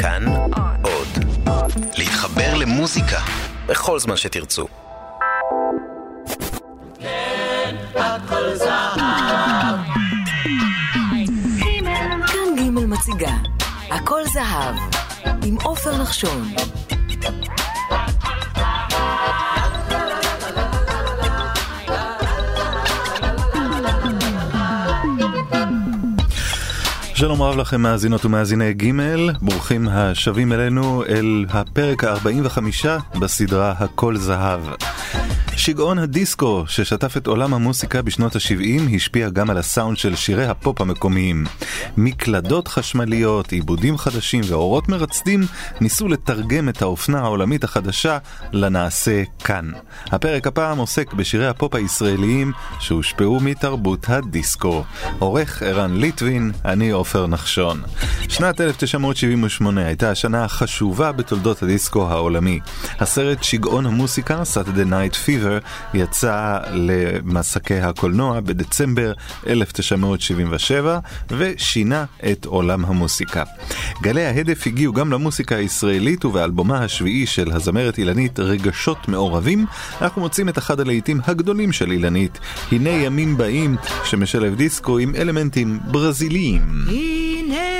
כאן עוד. להתחבר למוזיקה בכל זמן שתרצו. כאן ג' מציגה הכל זהב עם עופר נחשון שלום רב לכם מאזינות ומאזיני ג', ברוכים השבים אלינו אל הפרק ה-45 בסדרה הכל זהב. שגעון הדיסקו ששטף את עולם המוסיקה בשנות ה-70 השפיע גם על הסאונד של שירי הפופ המקומיים. מקלדות חשמליות, עיבודים חדשים ואורות מרצדים ניסו לתרגם את האופנה העולמית החדשה לנעשה כאן. הפרק הפעם עוסק בשירי הפופ הישראליים שהושפעו מתרבות הדיסקו. עורך ערן ליטבין, אני עופר נחשון. שנת 1978 הייתה השנה החשובה בתולדות הדיסקו העולמי. הסרט שגעון המוסיקה, Saturday Night Fever, יצא למסקי הקולנוע בדצמבר 1977 ושינה את עולם המוסיקה. גלי ההדף הגיעו גם למוסיקה הישראלית ובאלבומה השביעי של הזמרת אילנית רגשות מעורבים אנחנו מוצאים את אחד הלהיטים הגדולים של אילנית, הנה ימים באים שמשלב דיסקו עם אלמנטים ברזיליים. הנה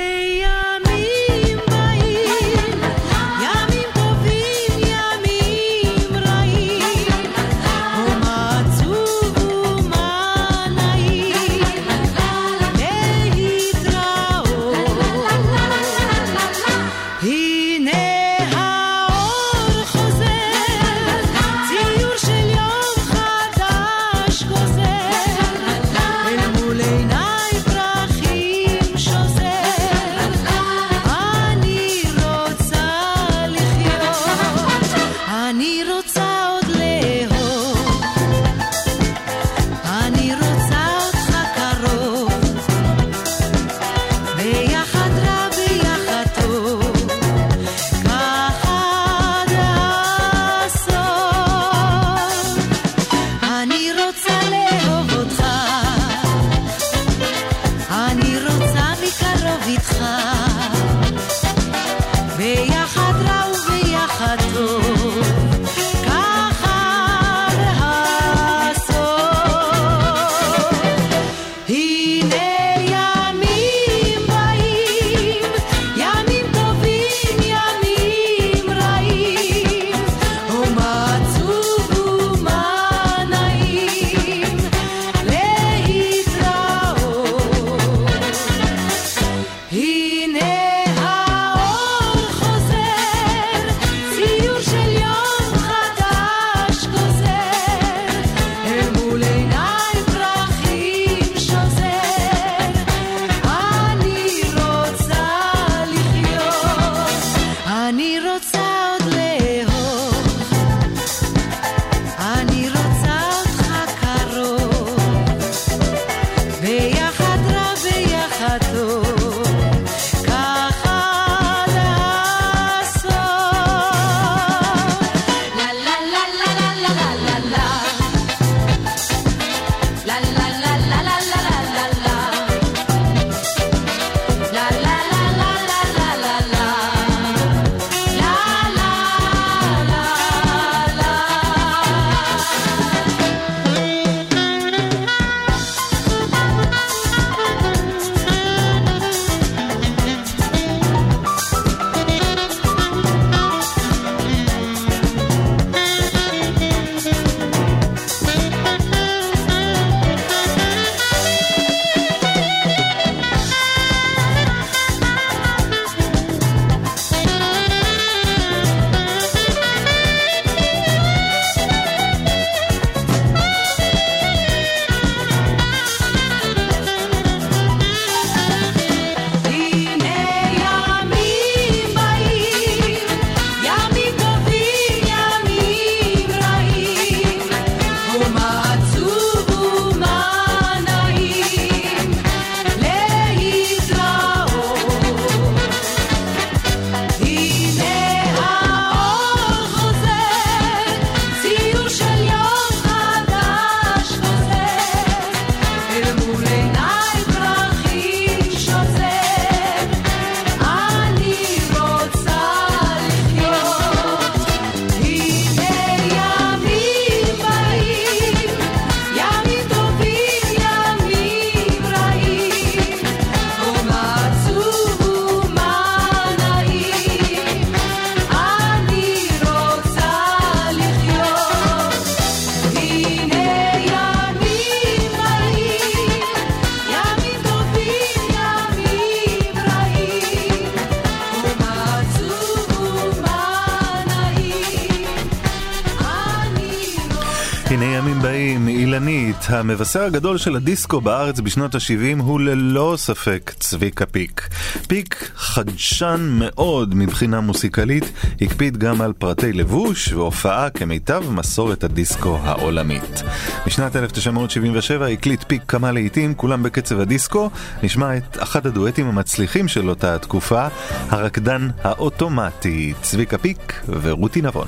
המבשר הגדול של הדיסקו בארץ בשנות ה-70 הוא ללא ספק צביקה פיק. פיק חדשן מאוד מבחינה מוסיקלית, הקפיד גם על פרטי לבוש והופעה כמיטב מסורת הדיסקו העולמית. בשנת 1977 הקליט פיק כמה לעיתים, כולם בקצב הדיסקו, נשמע את אחד הדואטים המצליחים של אותה התקופה, הרקדן האוטומטי, צביקה פיק ורותי נבון.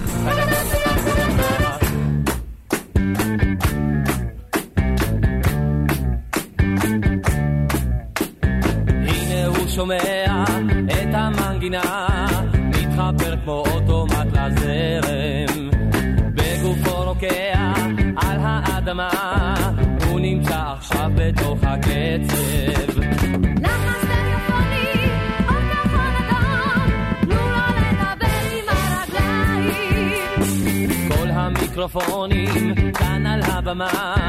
שומע את המנגינה, מתחבר כמו אוטומט לזרם. בגופו רוקע על האדמה, הוא נמצא עכשיו בתוך הקצב. הרגליים. כל המיקרופונים כאן על הבמה,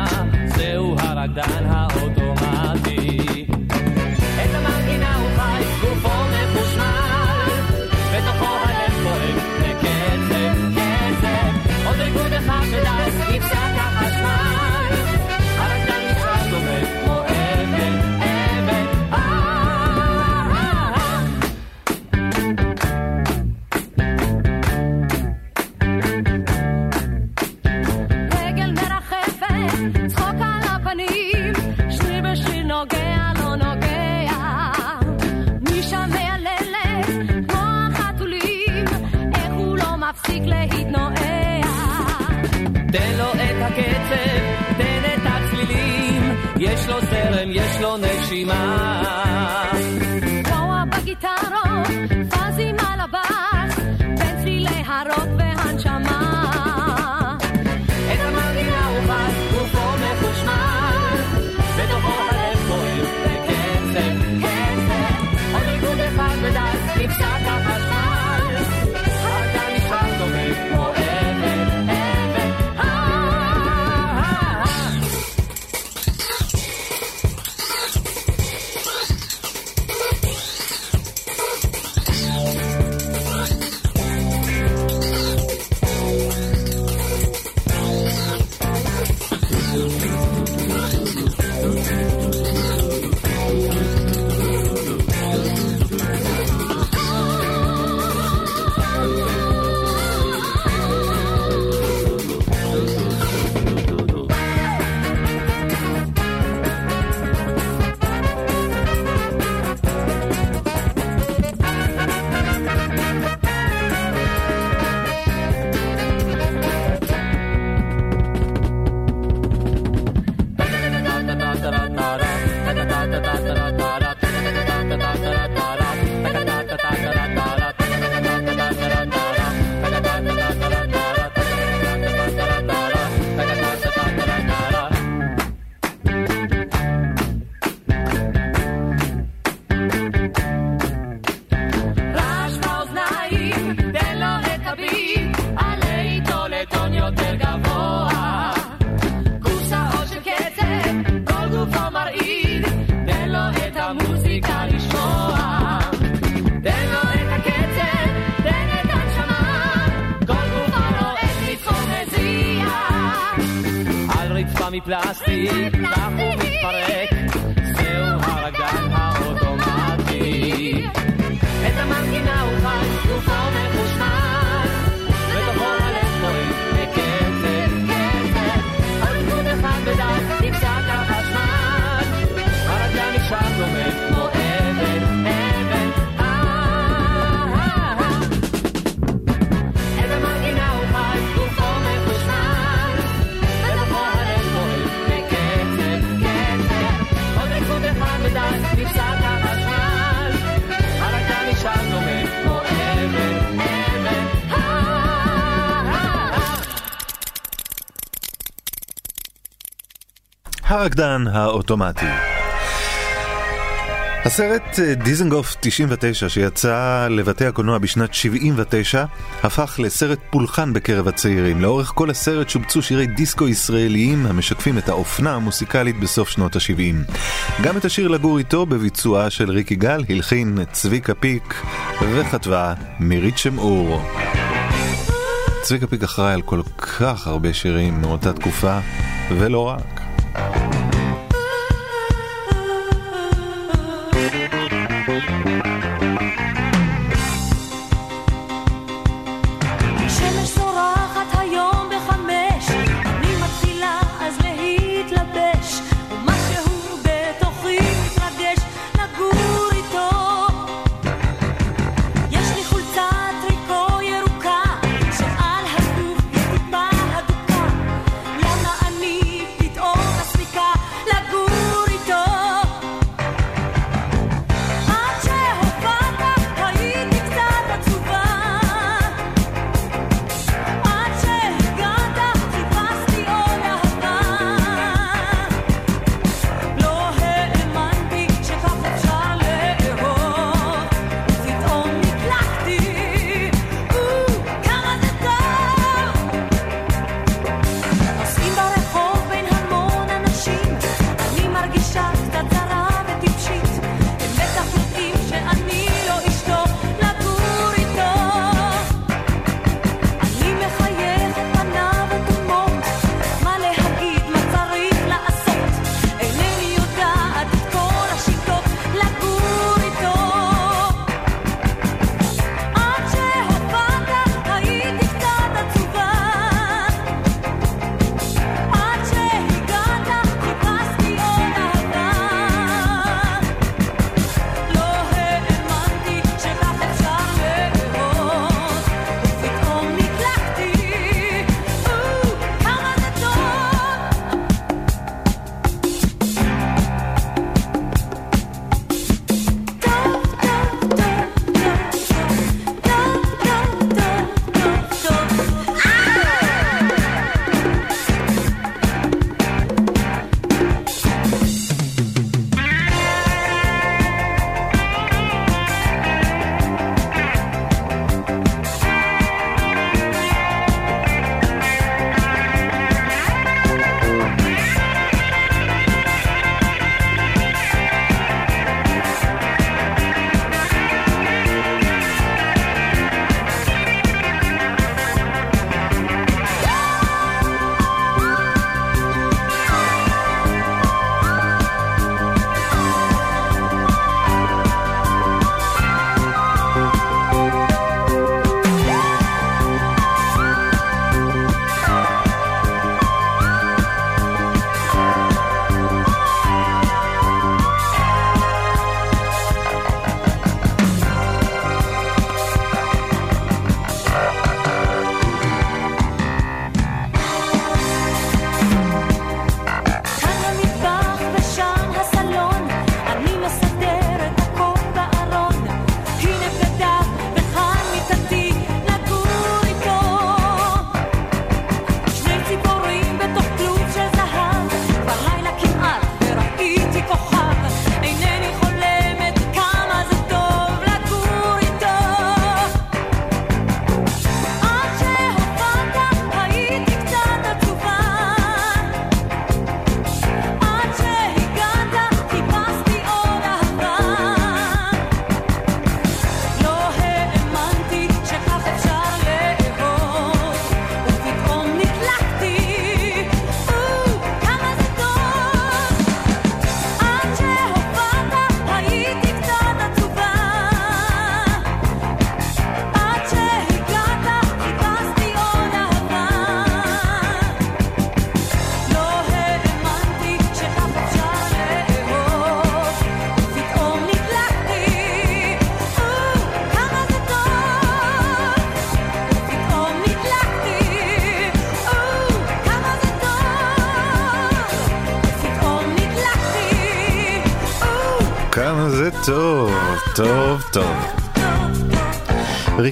זהו הרקדן האוטומטי. זרם, יש המוזיקה לשמוע. תן לו את הקצב, תן את הנשמה, כל גופו רועד מצחוק מזיע. על רצפה מפלסטיק, כך הוא מתפרק, זהו הרקדן האוטומטי. את המנגינה הוא חי, גופו מחושמל, הרקדן האוטומטי. הסרט אה, דיזנגוף 99 שיצא לבתי הקולנוע בשנת 79 הפך לסרט פולחן בקרב הצעירים. לאורך כל הסרט שובצו שירי דיסקו ישראליים המשקפים את האופנה המוסיקלית בסוף שנות ה-70. גם את השיר לגור איתו בביצועה של ריקי גל הלחין צביקה פיק וכתבה מירית שם אור. צביקה פיק אחראי על כל כך הרבה שירים מאותה תקופה ולא רק.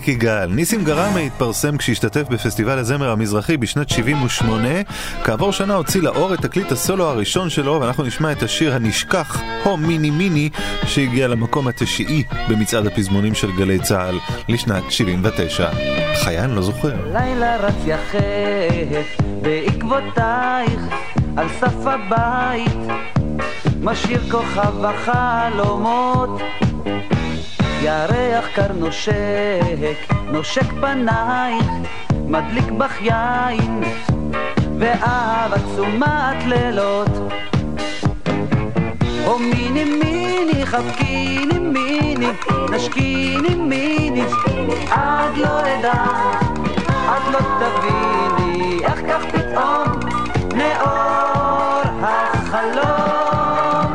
אריק יגאל. ניסים גראמה התפרסם כשהשתתף בפסטיבל הזמר המזרחי בשנת 78. כעבור שנה הוציא לאור את תקליט הסולו הראשון שלו, ואנחנו נשמע את השיר הנשכח, הו מיני מיני, שהגיע למקום התשיעי במצעד הפזמונים של גלי צה"ל לשנת 79. חיין לא זוכר. לילה רץ יחף בעקבותייך על סף הבית משאיר כוכב החלומות ירח קר נושק, נושק פנייך, מדליק בך יין, ואהבה תשומת לילות. או מיני מיני, חבקיני מיני, נשקיני מיני, עד לא אדע, עד לא תביני, איך כך פתאום נאור החלום.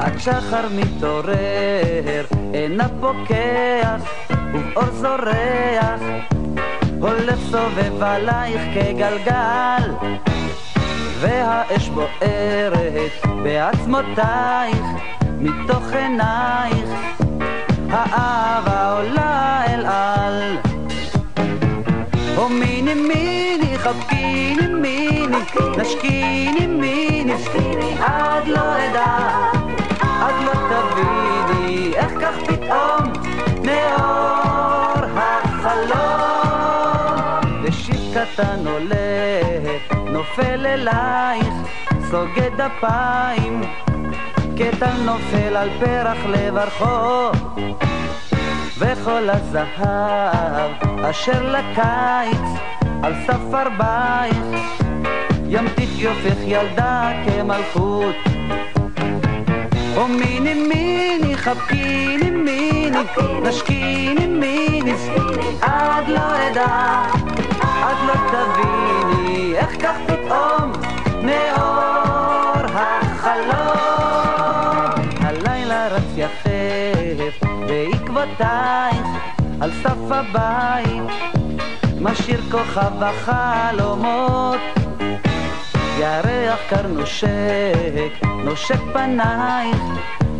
עד שחר מתעורר עינה פוקח, ובאור זורח, הולך סובב עלייך כגלגל. והאש בוערת בעצמותייך, מתוך עינייך, האהבה עולה אל על. או מיני מיני חבקיני מיני, נשקיני מיני, עד לא אדע, פתאום נאור החלום. ושיט קטן עולה, נופל אלייך, סוגד אפיים, קטן נופל על פרח לברכו. וכל הזהב אשר לקיץ על סף ארבעייך ימתיך יופך ילדה כמלכות או מיני מיני חבקיני מיני נשקיני מיני עד לא אדע עד לא תביני איך כך פתאום נאור החלום. הלילה רץ יחף בעקבותייך על סף הבית משאיר כוכב החלומות ירח קר נושק, נושק פנייך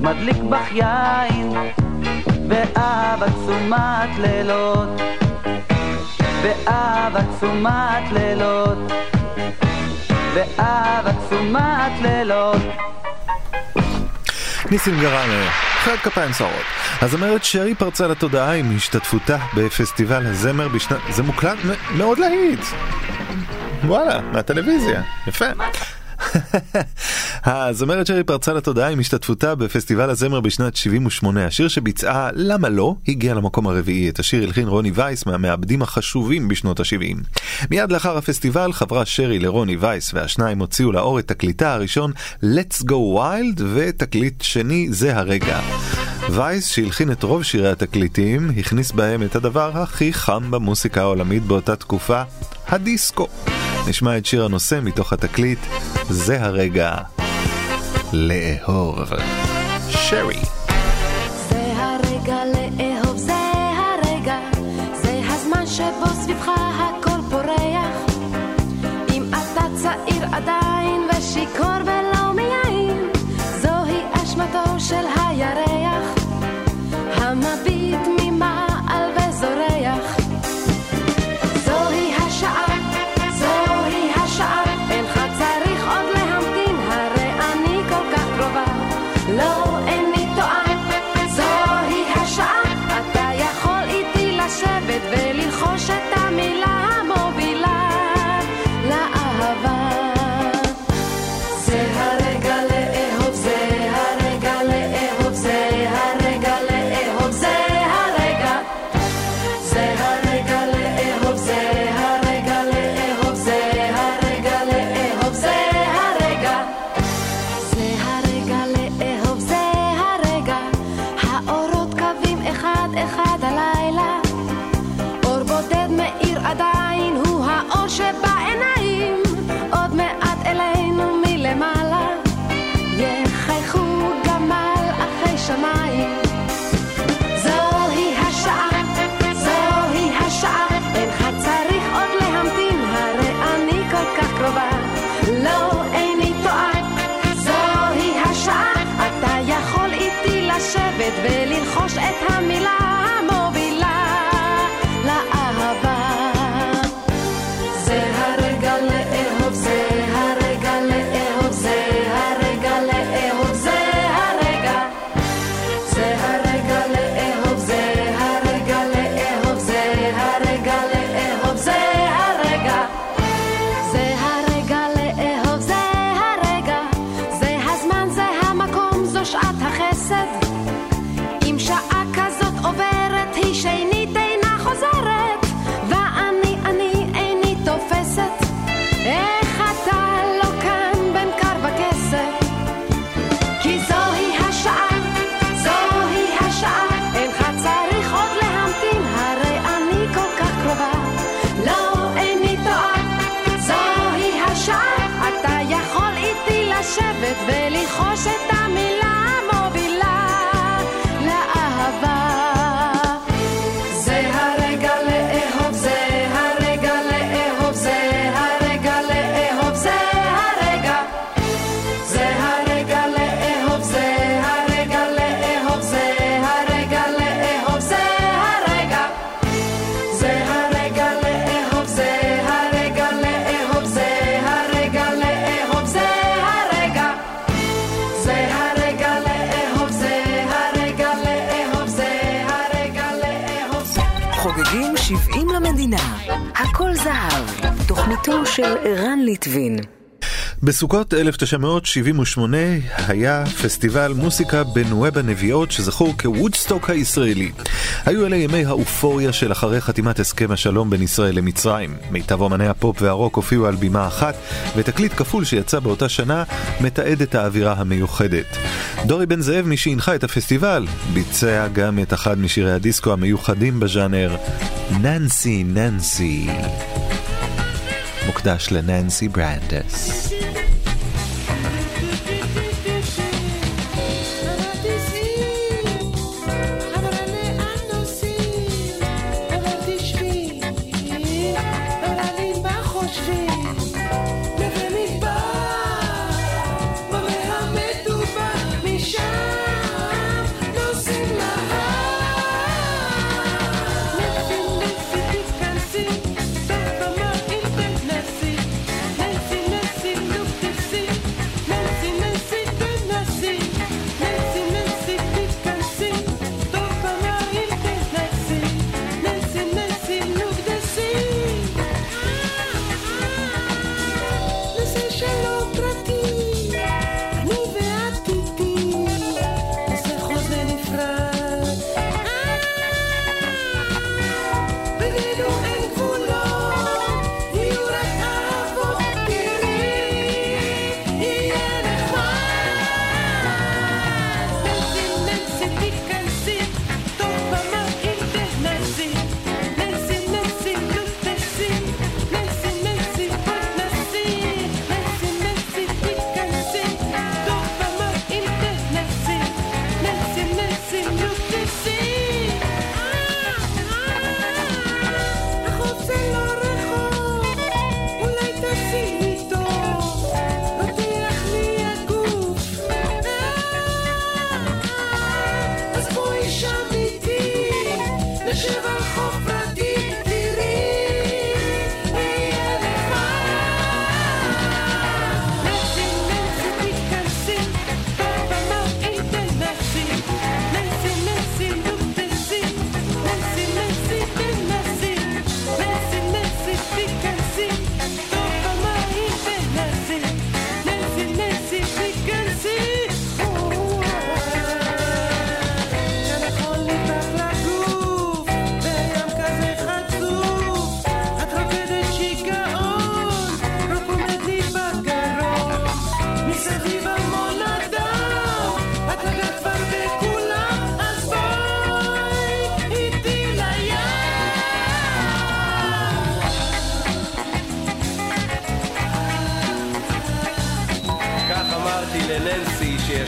מדליק בך יין באהבה תשומת לילות באהבה תשומת לילות באהבה תשומת לילות ניסים גרמר, חיות כפיים סוערות. הזמרת שרי פרצה לתודעה עם השתתפותה בפסטיבל הזמר בשנת... זה מוקלט מאוד להיט. וואלה, מהטלוויזיה. יפה. הזמרת שרי פרצה לתודעה עם השתתפותה בפסטיבל הזמר בשנת 78. השיר שביצעה "למה לא" הגיע למקום הרביעי. את השיר הלחין רוני וייס מהמעבדים החשובים בשנות ה-70. מיד לאחר הפסטיבל חברה שרי לרוני וייס והשניים הוציאו לאור את תקליטה הראשון Let's Go Wild ותקליט שני זה הרגע. וייס שהלחין את רוב שירי התקליטים הכניס בהם את הדבר הכי חם במוסיקה העולמית באותה תקופה, הדיסקו. נשמע את שיר הנושא מתוך התקליט זה הרגע לאהוב. שרי זה הרגע עדיין ושיכור ולא את המילה חוגגים 70 למדינה. הכל זהב, תוכניתו של ערן ליטבין. בסוכות 1978 היה פסטיבל מוסיקה בנועה בנביעות שזכור כוודסטוק הישראלי. היו אלה ימי האופוריה של אחרי חתימת הסכם השלום בין ישראל למצרים. מיטב אומני הפופ והרוק הופיעו על בימה אחת, ותקליט כפול שיצא באותה שנה מתעד את האווירה המיוחדת. דורי בן זאב, מי שהנחה את הפסטיבל, ביצע גם את אחד משירי הדיסקו המיוחדים בז'אנר, ננסי ננסי. מוקדש לננסי ברנדס.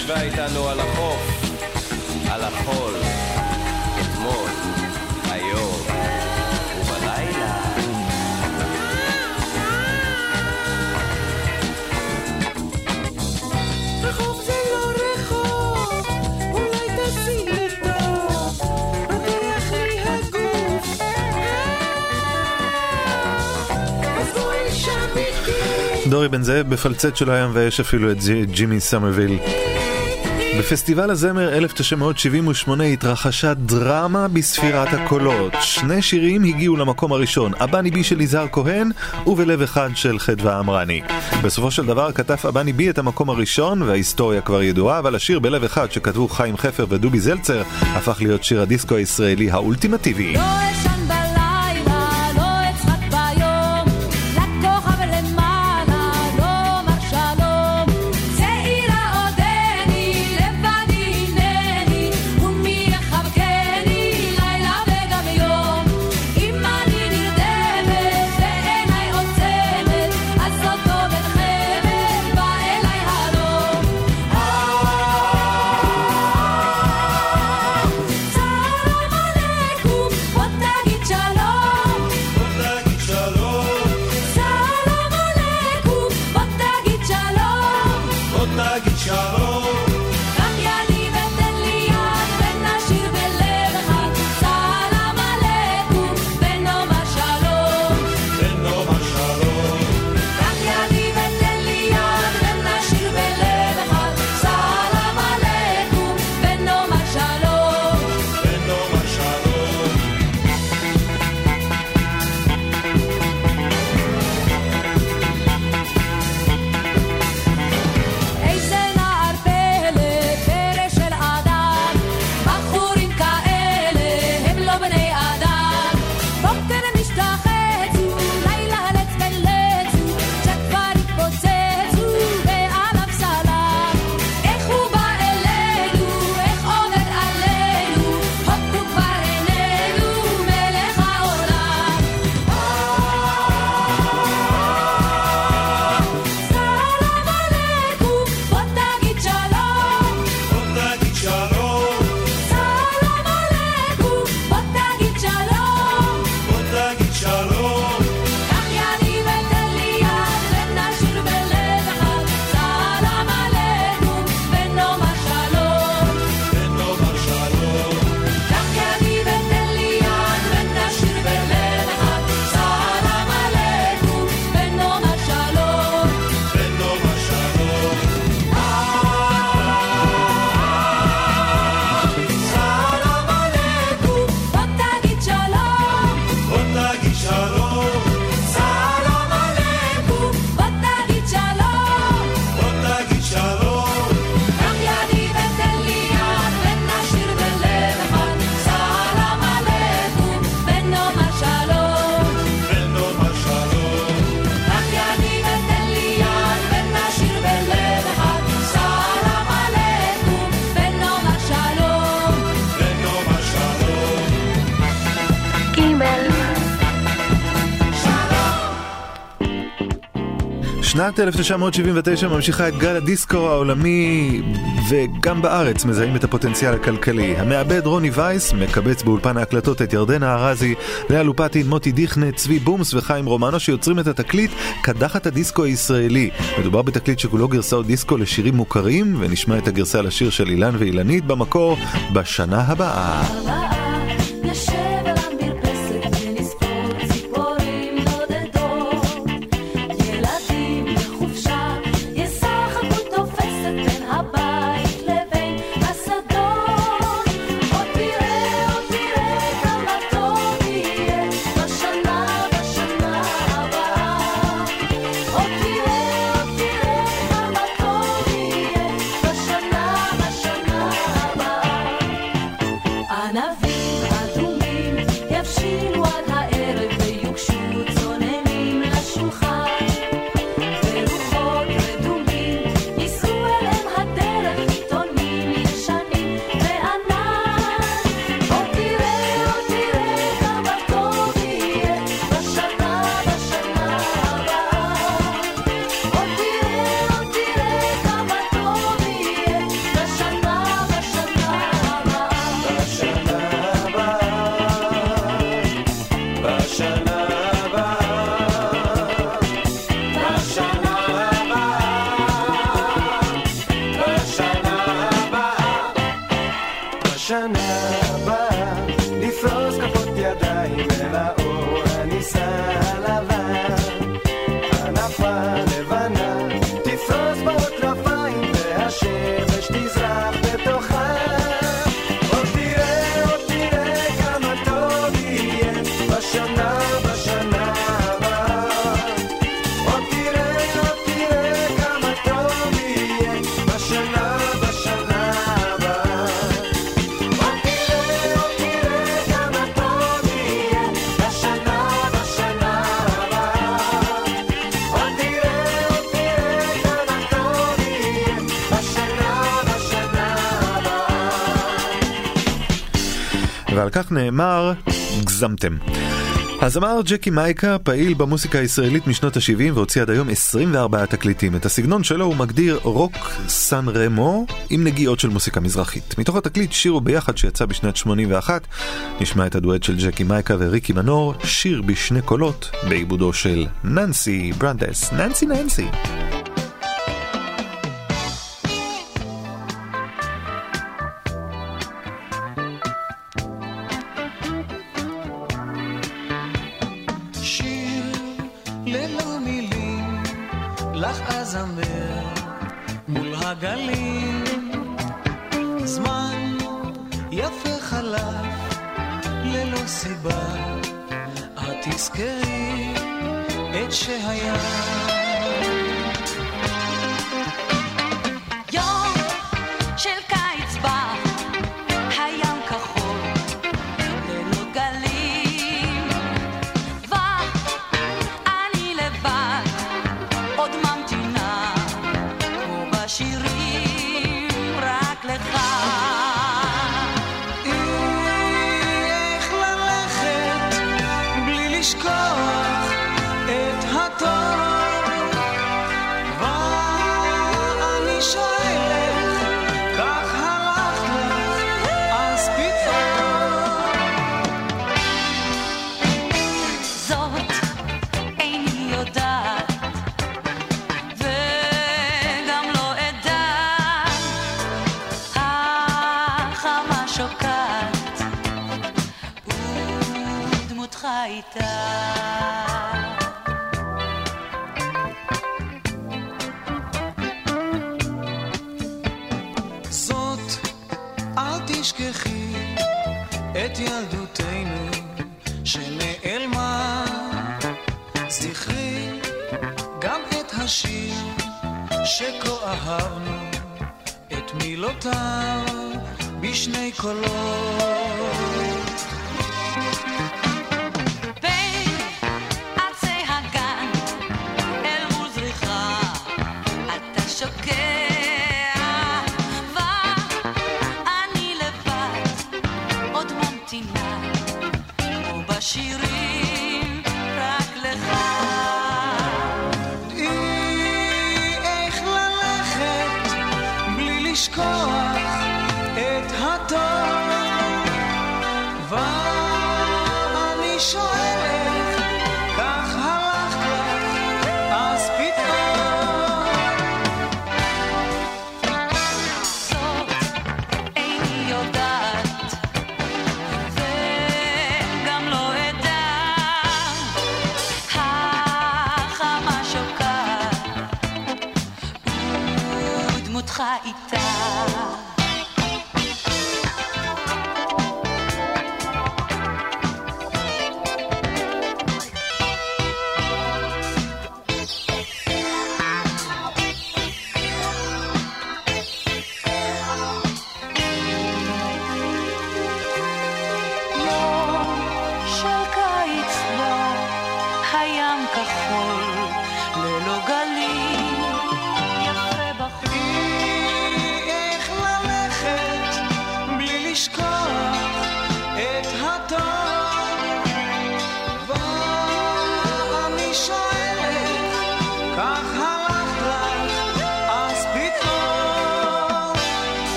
שישבה איתנו על החוף, על החול, אתמול, היום ובלילה. זה לא רחוב, אולי תשים איתו, פותח לי הגוף. אז בואי שם איתי. דורי בן זאב בפלצט שלו היה מבייש אפילו את ג'י- ג'ימי סמרוויל. בפסטיבל הזמר 1978 התרחשה דרמה בספירת הקולות. שני שירים הגיעו למקום הראשון, אבני בי של יזהר כהן ובלב אחד של חדווה אמרני. בסופו של דבר קטף אבני בי את המקום הראשון, וההיסטוריה כבר ידועה, אבל השיר בלב אחד שכתבו חיים חפר ודובי זלצר הפך להיות שיר הדיסקו הישראלי האולטימטיבי. לא שנת 1979 ממשיכה את גל הדיסקו העולמי, וגם בארץ מזהים את הפוטנציאל הכלכלי. המעבד רוני וייס מקבץ באולפן ההקלטות את ירדנה ארזי, לאה לופטין, מוטי דיכנה, צבי בומס וחיים רומנו שיוצרים את התקליט קדחת הדיסקו הישראלי. מדובר בתקליט שכולו גרסאות דיסקו לשירים מוכרים, ונשמע את הגרסה לשיר של אילן ואילנית במקור בשנה הבאה. ועל כך נאמר, גזמתם. הזמר ג'קי מייקה פעיל במוסיקה הישראלית משנות ה-70 והוציא עד היום 24 תקליטים. את הסגנון שלו הוא מגדיר רוק סן רמו עם נגיעות של מוסיקה מזרחית. מתוך התקליט שירו ביחד שיצא בשנת 81, נשמע את הדואט של ג'קי מייקה וריקי מנור, שיר בשני קולות, בעיבודו של ננסי ברנדס. ננסי ננסי. ננסי.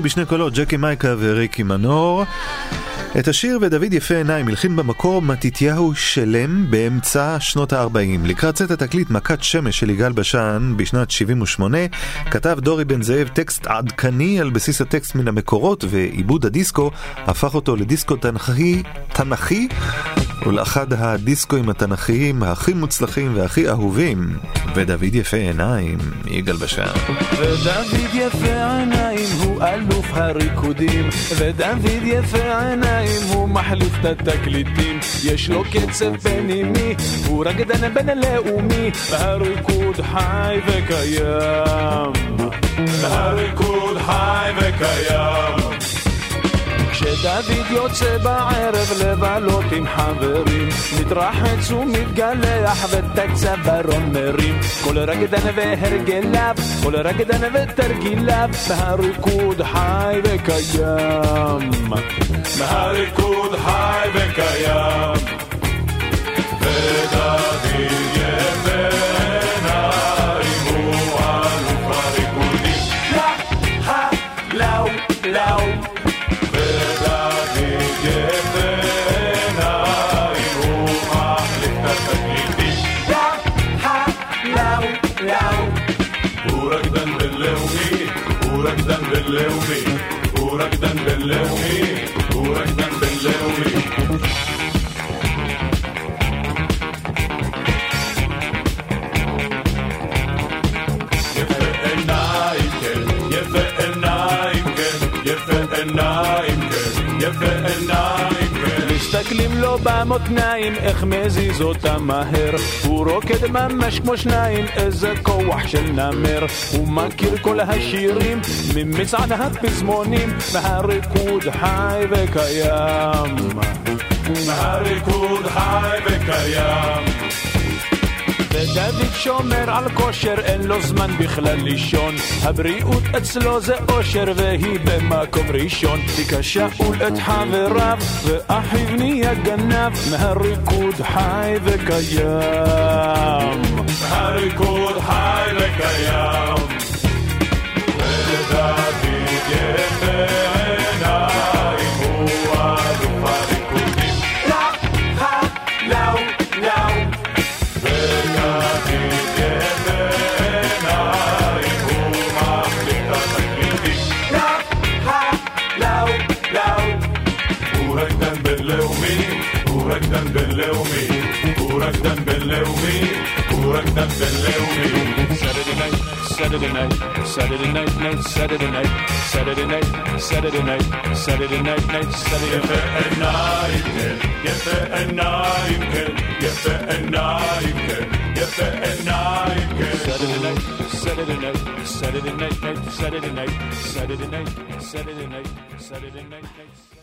שיר בשני קולות, ג'קי מייקה וריקי מנור. את השיר ודוד יפה עיניים הלחין במקור מתתיהו שלם באמצע שנות ה-40. לקראת צאת התקליט מכת שמש של יגאל בשן בשנת 78, כתב דורי בן זאב טקסט עדכני על בסיס הטקסט מן המקורות, ועיבוד הדיסקו הפך אותו לדיסקו תנכי, תנכי ולאחד הדיסקואים התנכיים הכי מוצלחים והכי אהובים. ודוד יפה עיניים, יגאל בשן. ודוד יפה עיניים הוא אלוף הריקודים ודוד יפה עיניים הוא מחליף את התקליטים יש לו קצב פנימי הוא רקדן בינלאומי והריקוד חי וקיים והריקוד חי וקיים כשדוד יוצא בערב לבלות עם חברים. מתרחץ ומתגלח ואת הצווארון מרים כל רקדן והרגליו כל רקדן ותרגיליו מהריקוד חי וקיים. מהריקוד חי וקיים. ודוד יפה רקדן בינלאומי הוא מסתכלים לו במותניים, איך מזיז אותם מהר. הוא רוקד ממש כמו שניים, איזה כוח של נמר. הוא מכיר כל השירים, ממצעד הפזמונים, מהריקוד חי וקיים. מהריקוד חי וקיים. ודוד שומר על כושר, אין לו זמן בכלל לישון. הבריאות אצלו זה אושר, והיא במקום ראשון. תיק שאול את חבריו, ואחיו נהיה גנב, מהריקוד חי וקיים. מהריקוד חי וקיים. ודוד יפה nothing living. Saturday night, Saturday night, Saturday night, night, Saturday night, Saturday night, Saturday night, Saturday night, night, Saturday night. Jeppe and Nike, Jeppe and Nike, Jeppe and Nike. Saturday night, Saturday night, Saturday night, night, Saturday night, Saturday night, Saturday night, Saturday night, night, Saturday night.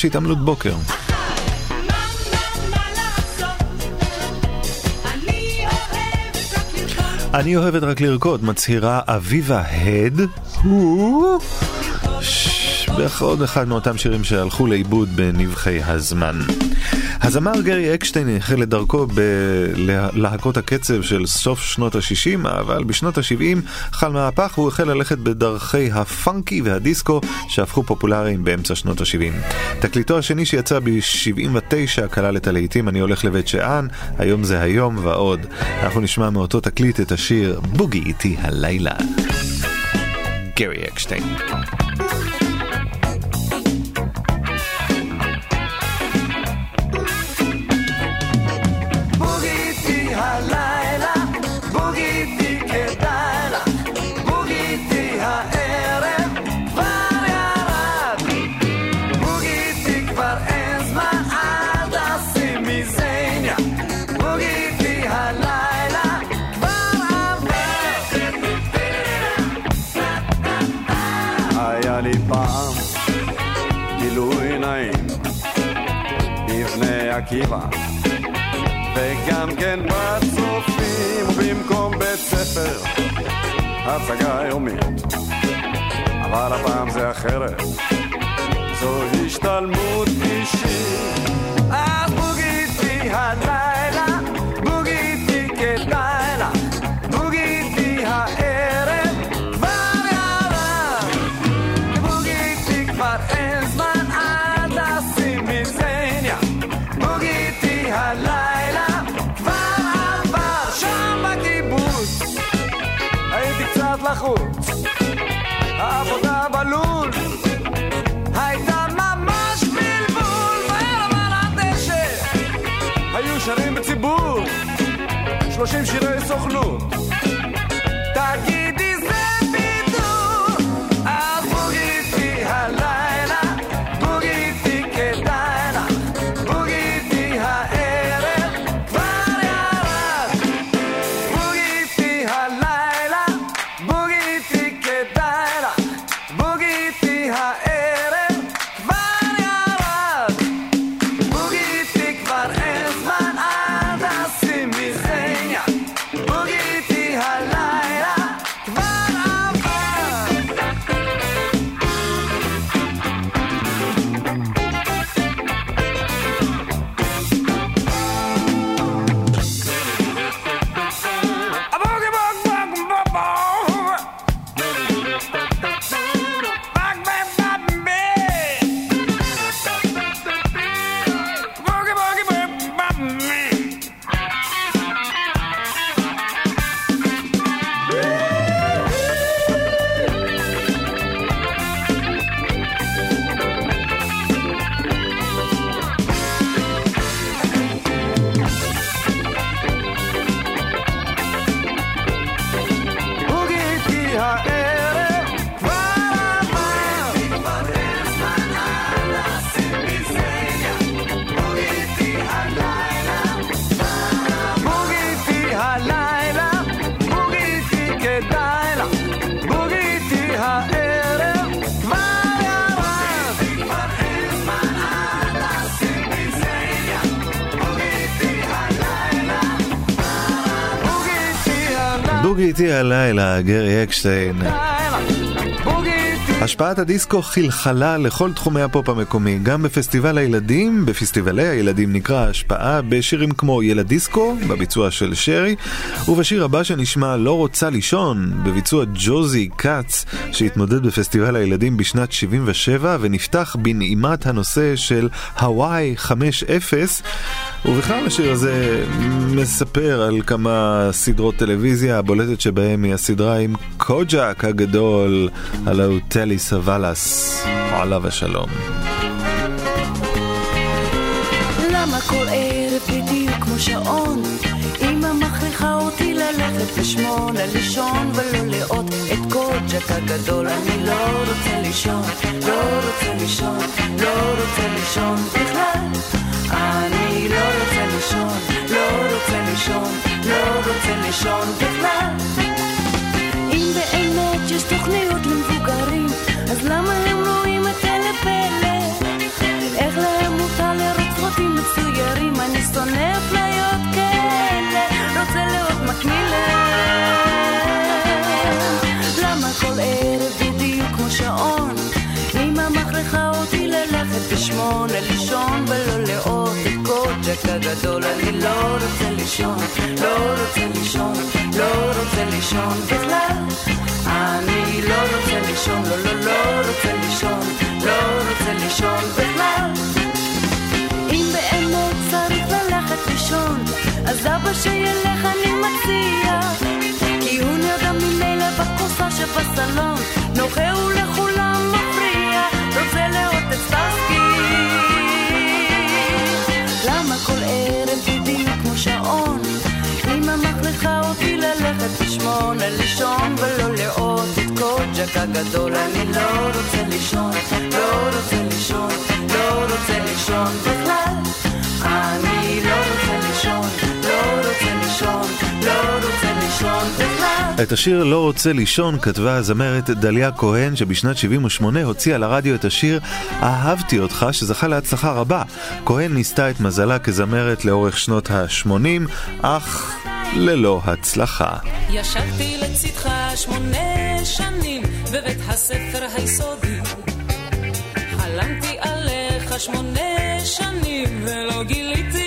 ממש התעמלות בוקר. אני אוהבת רק לרקוד, מצהירה אביבה הד, בערך עוד אחד מאותם שירים שהלכו לאיבוד בנבחי הזמן. הזמר גרי אקשטיין החל את דרכו בלהקות הקצב של סוף שנות ה-60, אבל בשנות ה-70 חל מהפך והוא החל ללכת בדרכי הפאנקי והדיסקו שהפכו פופולריים באמצע שנות ה-70. תקליטו השני שיצא ב-79 כלל את הלהיטים אני הולך לבית שאן, היום זה היום ועוד. אנחנו נשמע מאותו תקליט את השיר בוגי איתי הלילה. גרי אקשטיין. עקיבא וגם כן בצופים, ובמקום בית ספר, הצגה יומית. אבל הפעם זה אחרת, זו השתלמות אישית. אז בוגיתי הלילה, היו שרים בציבור, שלושים שירי סוכנות. תגידי בוגי איתי הלילה, גרי אקשטיין. השפעת הדיסקו חלחלה לכל תחומי הפופ המקומי, גם בפסטיבל הילדים, בפסטיבלי הילדים נקרא השפעה, בשירים כמו ילד דיסקו, בביצוע של שרי, ובשיר הבא שנשמע לא רוצה לישון, בביצוע ג'וזי כץ, שהתמודד בפסטיבל הילדים בשנת 77, ונפתח בנעימת הנושא של הוואי 5-0, ובכלל השיר הזה מספר על כמה סדרות טלוויזיה, הבולטת שבהם היא הסדרה עם קוג'אק הגדול, הלו טלי סוואלס, עליו השלום. למה כל ערב בדיוק כמו שעון? אמא מכריחה אותי ללכת בשמונה לישון ולא לאות את קוג'ק הגדול, אני לא רוצה לישון, לא רוצה לישון, לא רוצה לישון בכלל. אני לא רוצה לישון, לא רוצה לישון, לא רוצה לישון בכלל. אם באמת יש תוכניות למבוגרים, אז למה הם רואים את אלה פלא? איך להם מותר לראות סרטים מצוירים? אני שונא אפליות כאלה, רוצה לראות מקמילן. למה כל ערב בדיוק כמו שעון? אמא מכריחה אותי ללכת בשמונה לישון ולא לראות את קוג'ק הגדול. אני לא רוצה לישון, לא רוצה לישון, לא רוצה לישון בכלל. אני לא רוצה לישון, לא לא לא רוצה לישון, לא רוצה לישון בכלל. אם באמת צריך ללכת לישון, אז אבא שילך אני מציע. כי הוא נרדם ממילא בכוסה שבסלון, נוחה ולכולם מפריע, רוצה לראות את סטארסקי. למה כל ערב בדיוק כמו שעון? אמא מכריחה אותי ללכת בשמונה לישון ולא קוג'ק הגדול. אני לא רוצה לישון, לא רוצה לישון, לא רוצה לישון בכלל. אני לא רוצה לישון, לא רוצה לישון, לא רוצה לישון בכלל. את השיר לא רוצה לישון כתבה הזמרת דליה כהן שבשנת 78 הוציאה לרדיו את השיר אהבתי אותך שזכה להצלחה רבה. כהן ניסתה את מזלה כזמרת לאורך שנות ה-80 אך ללא הצלחה. ישבתי לצדך שמונה שנים בבית הספר היסודי. חלמתי עליך שמונה שנים ולא גיליתי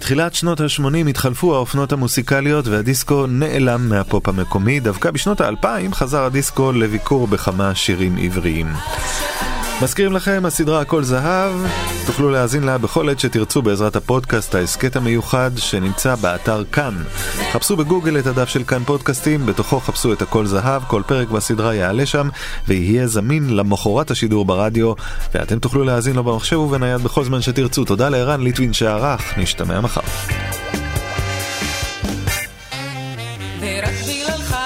בתחילת שנות ה-80 התחלפו האופנות המוסיקליות והדיסקו נעלם מהפופ המקומי, דווקא בשנות ה-2000 חזר הדיסקו לביקור בכמה שירים עבריים. מזכירים לכם, הסדרה הכל זהב, תוכלו להאזין לה בכל עת שתרצו בעזרת הפודקאסט ההסכת המיוחד שנמצא באתר כאן. חפשו בגוגל את הדף של כאן פודקאסטים, בתוכו חפשו את הכל זהב, כל פרק בסדרה יעלה שם ויהיה זמין למחרת השידור ברדיו, ואתם תוכלו להאזין לו במחשב ובנייד בכל זמן שתרצו. תודה לערן ליטווין שערך, נשתמע מחר. ורק בגללך.